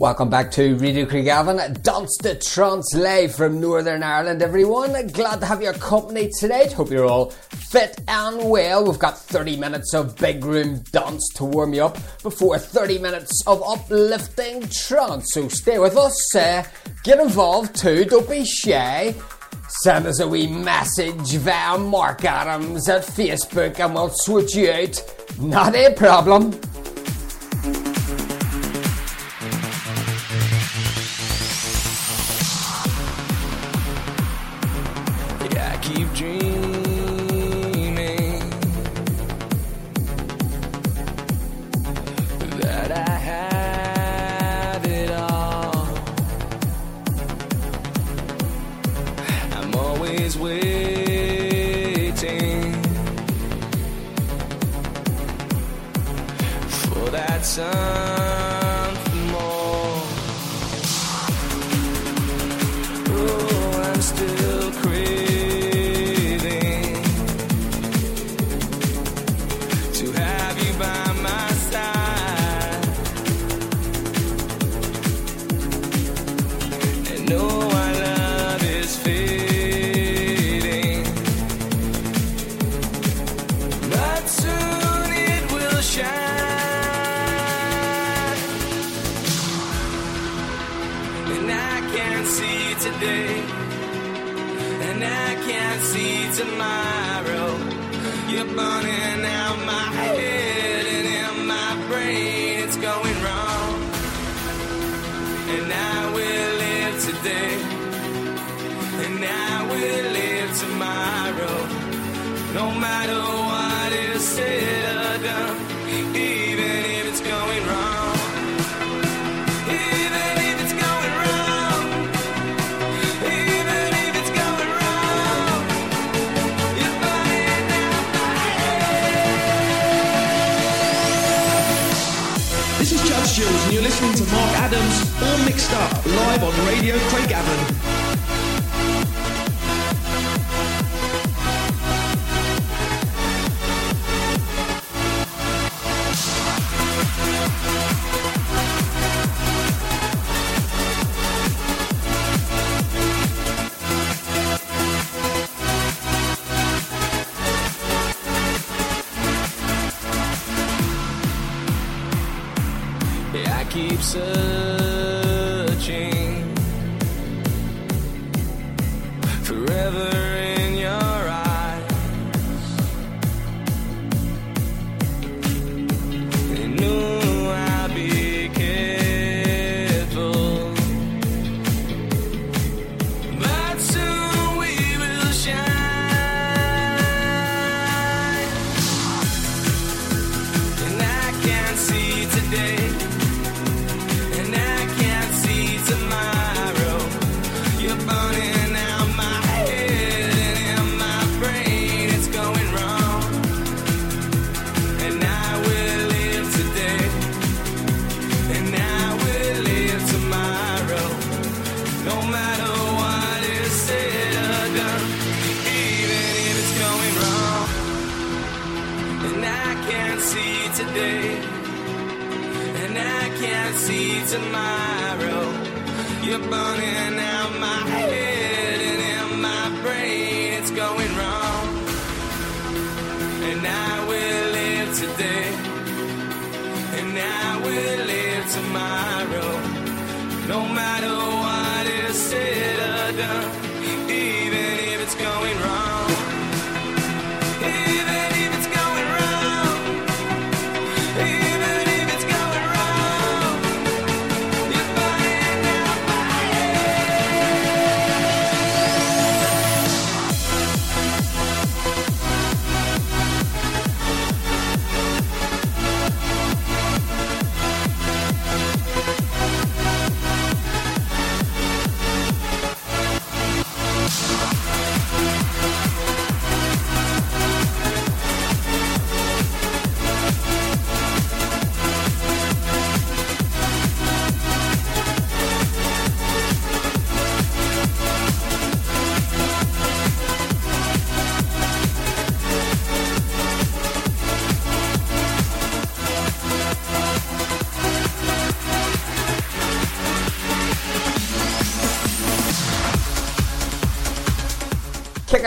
Welcome back to Radio Craigavon, de Trance live from Northern Ireland, everyone. Glad to have your company today. Hope you're all fit and well. We've got 30 minutes of big room dance to warm you up before 30 minutes of uplifting trance. So stay with us, uh, get involved too, don't be shy. Send us a wee message via Mark Adams at Facebook and we'll switch you out. Not a problem. And I can't see today, and I can't see tomorrow. You're burning out my and you're listening to Mark Adams, all mixed up, live on Radio Craigavon. Yeah, searching forever in your eyes. Know I'll be careful, but soon we will shine. And I can't see today,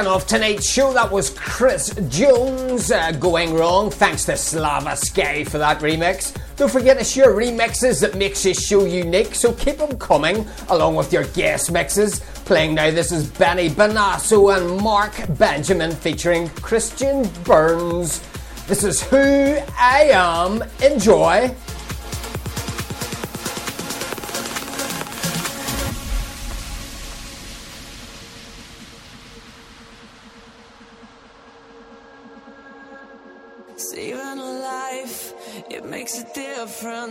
Kicking off tonight's show, that was Chris Jones uh, going wrong. Thanks to Slava Sky for that remix. Don't forget to share remixes that makes this show unique, so keep them coming along with your guest mixes. Playing now, this is Benny Benassi and Marc Benjamin featuring Christian Burns. This is Who I Am. Enjoy.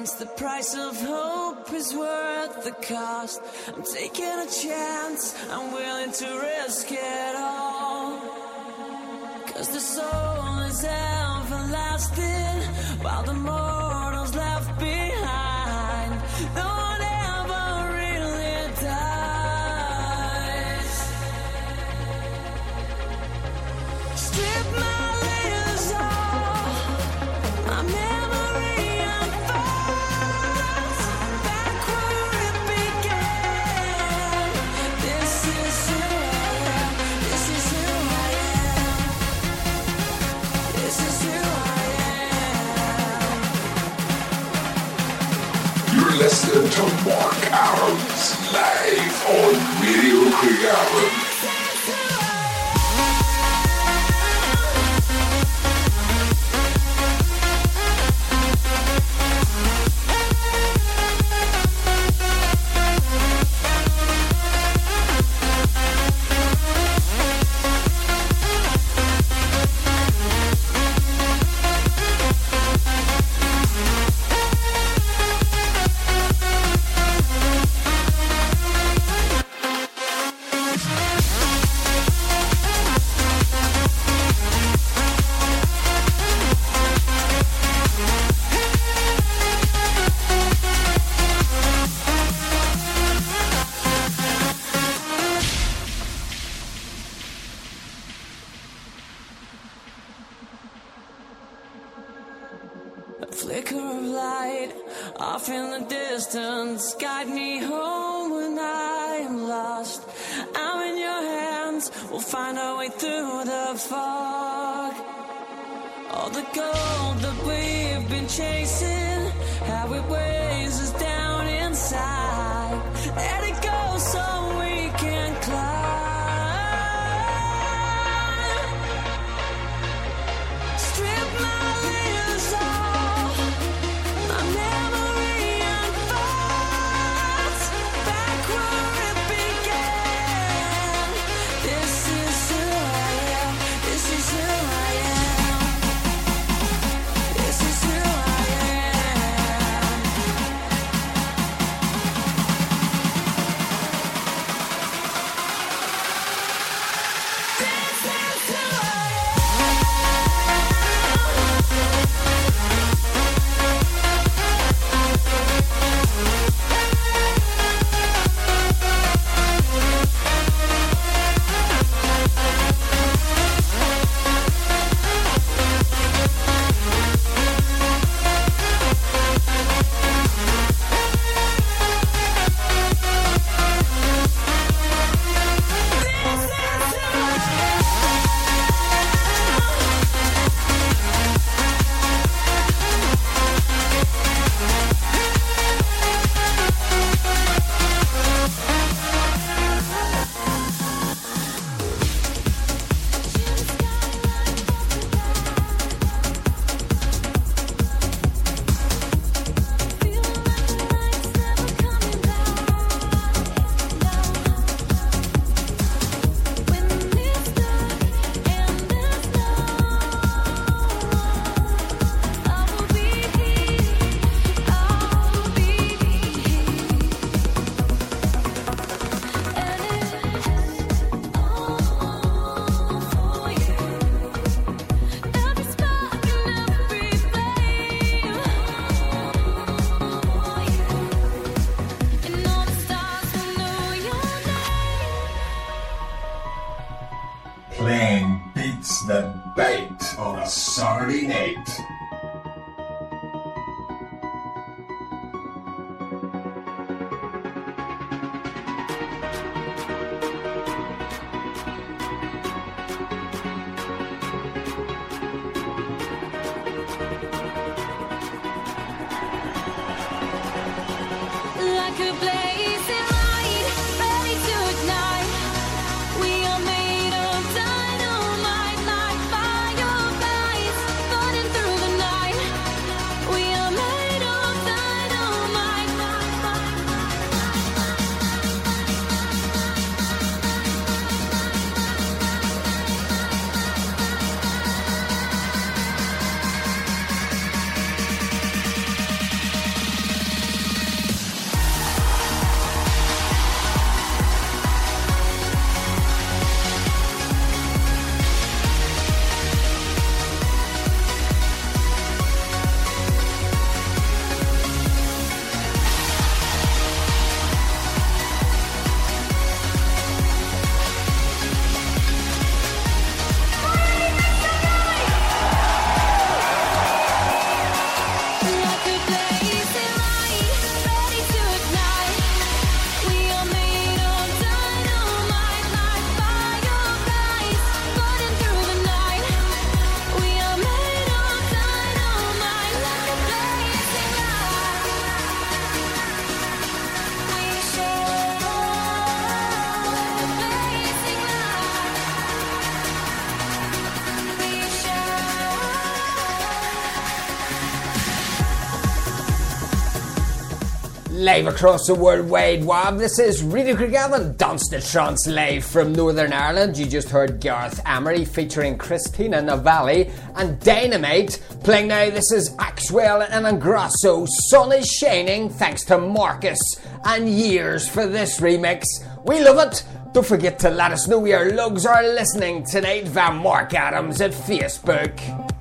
Difference. The price of hope is worth the cost. I'm taking a chance, I'm willing to risk it all. Cause the soul is everlasting, while the mortal's to Mark Adams live on Radio Quick The gold that we've been chasing, how it weighs live across the world wide web. This is Radio Craigavon, Dance to Trance live from Northern Ireland. You just heard Gareth Emery featuring Christina Novelli and Dynamite. Playing now, this is Axwell and Ingrosso. Sun is shining, thanks to Marcus and Years for this remix. We love it. Don't forget to let us know your lugs are listening tonight via Mark Adams at Facebook.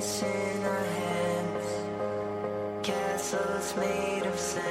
fish in our hands, castles made of sand.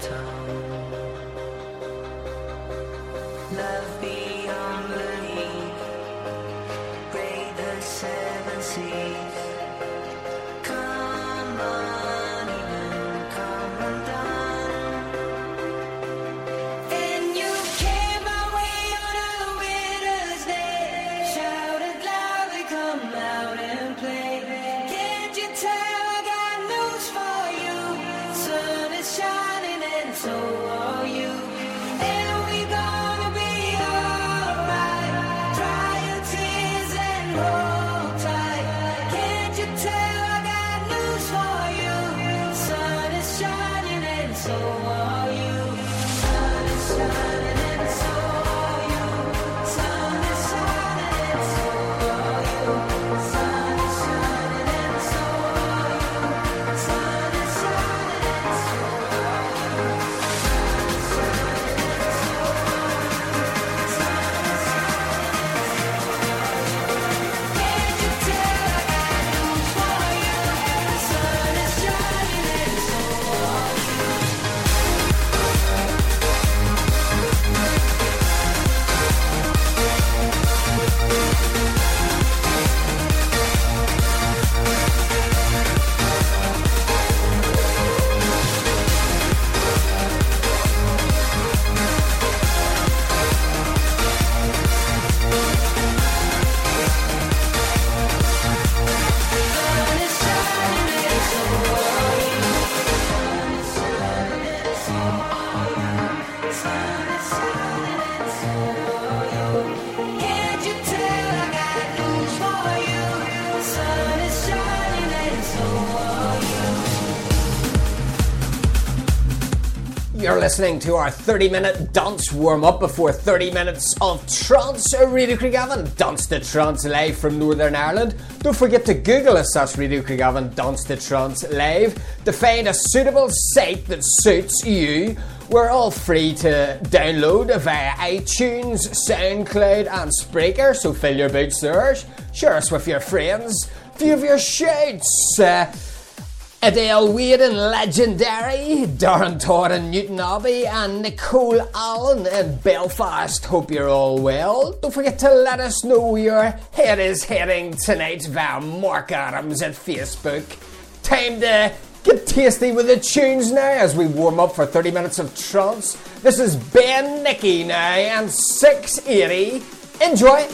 town. Never You're listening to our 30 minute dance warm up before 30 minutes of trance. Radio Craigavon, Dance to Trance live from Northern Ireland. Don't forget to Google us as Radio Craigavon Dance to Trance live to find a suitable site that suits you. We're all free to download via iTunes, SoundCloud, and Spreaker, so fill your boots there. Share us with your friends. Of your shouts. Uh, Adele Wade and Legendary, Darren Todd and Newtownabbey, and Nicole Allen in Belfast. Hope you're all well. Don't forget to let us know where your head is heading tonight via Mark Adams at Facebook. Time to get tasty with the tunes now as we warm up for 30 minutes of trance. This is Ben Nicky now and 680. Enjoy!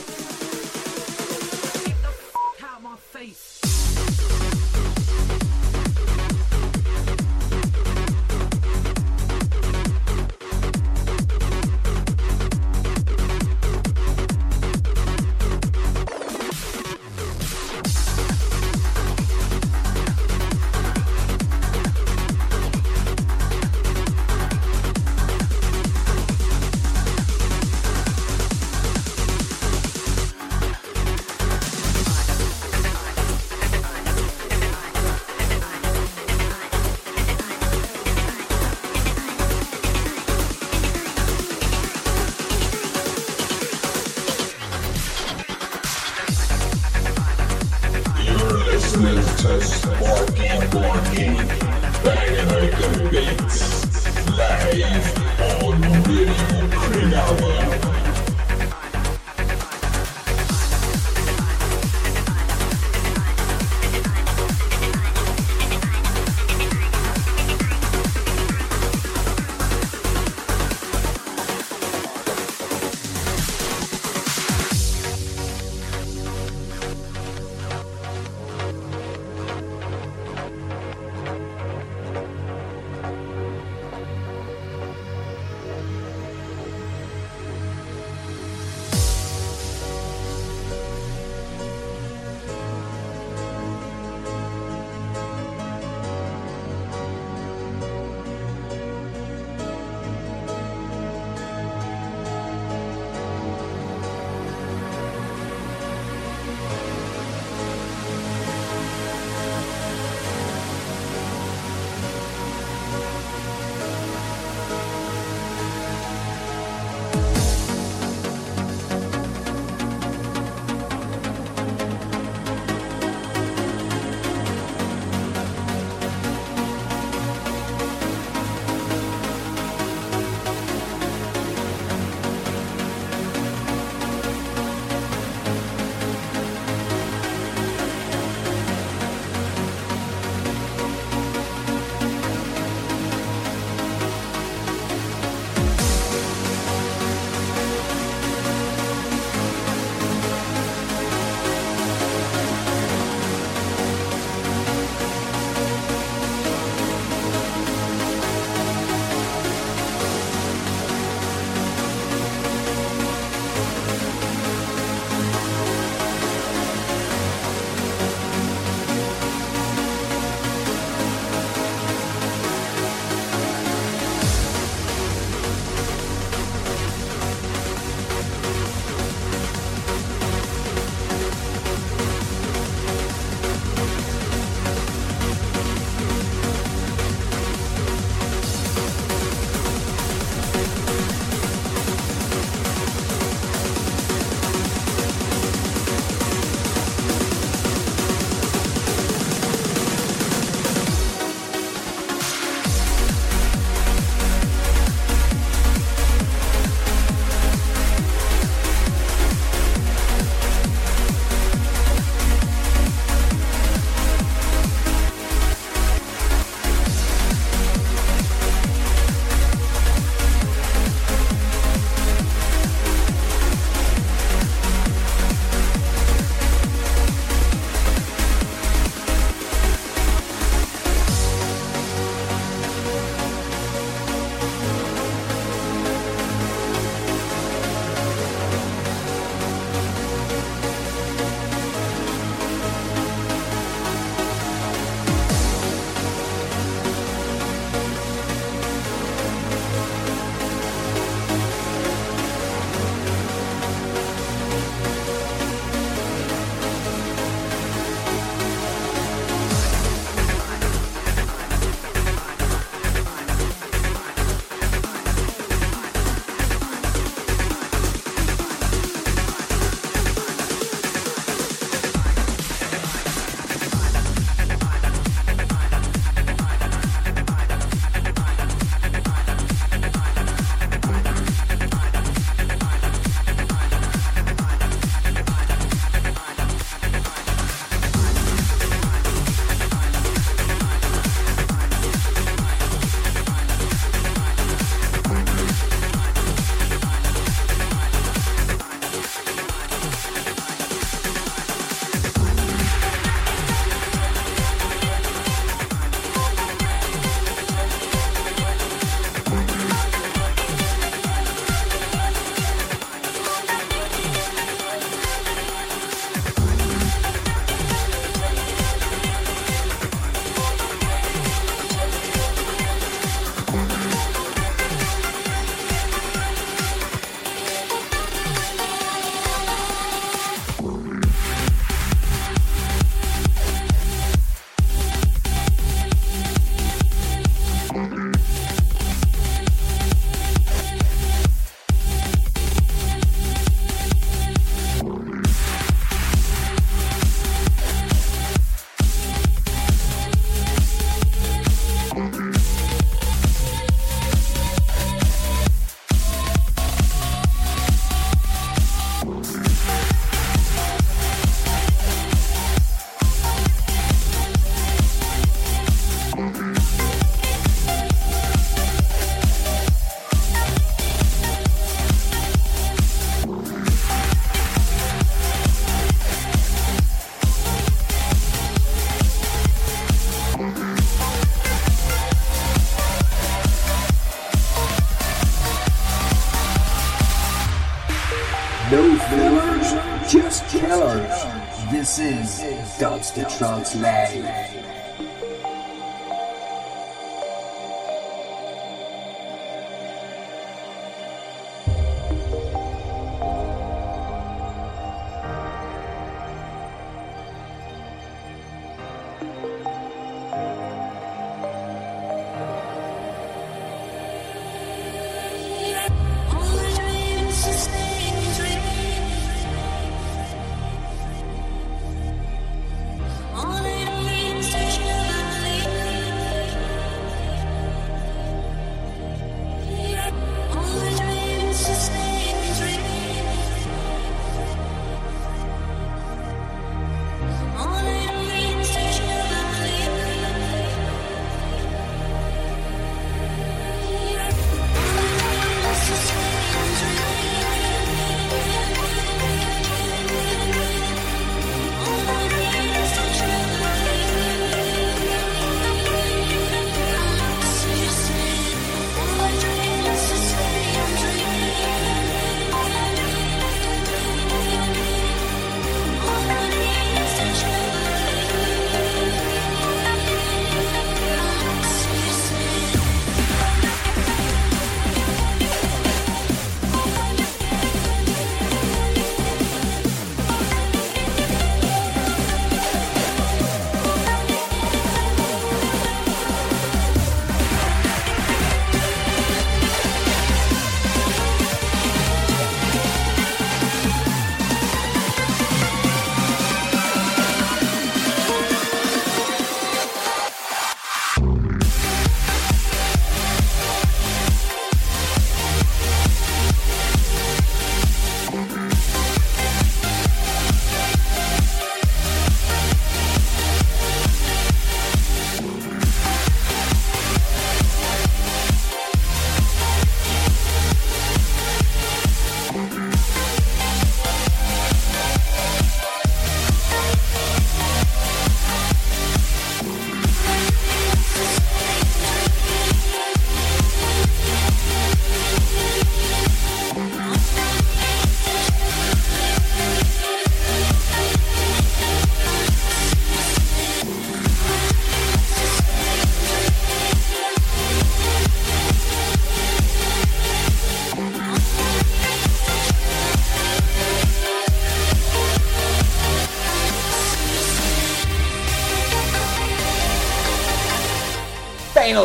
Dance to Trance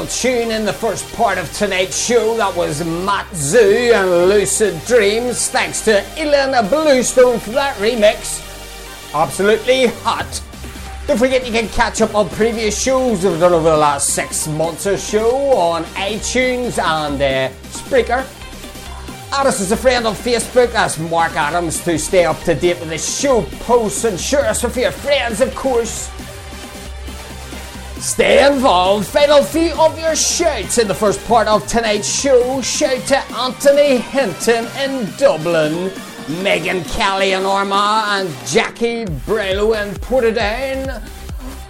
Tune in the first part of tonight's show. That was Matt Zoo and Lucid Dreams. Thanks to Elena Bluestone for that remix. Absolutely hot. Don't forget you can catch up on previous shows we've done over the last six months or so on iTunes and uh, Spreaker. Add us as a friend on Facebook as Mark Adams to stay up to date with the show posts and share us with your friends, of course. Stay involved. Final few of your shouts in the first part of tonight's show. Shout to Anthony Hinton in Dublin, Megan Kelly in Armagh, and Jackie Brelo in Portadown.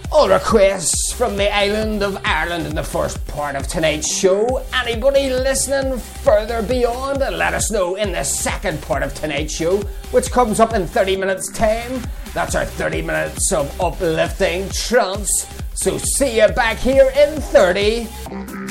All requests from the island of Ireland in the first part of tonight's show. Anybody listening further beyond, let us know in the second part of tonight's show, which comes up in 30 minutes' time. That's our 30 minutes of uplifting trance. So see you back here in 30.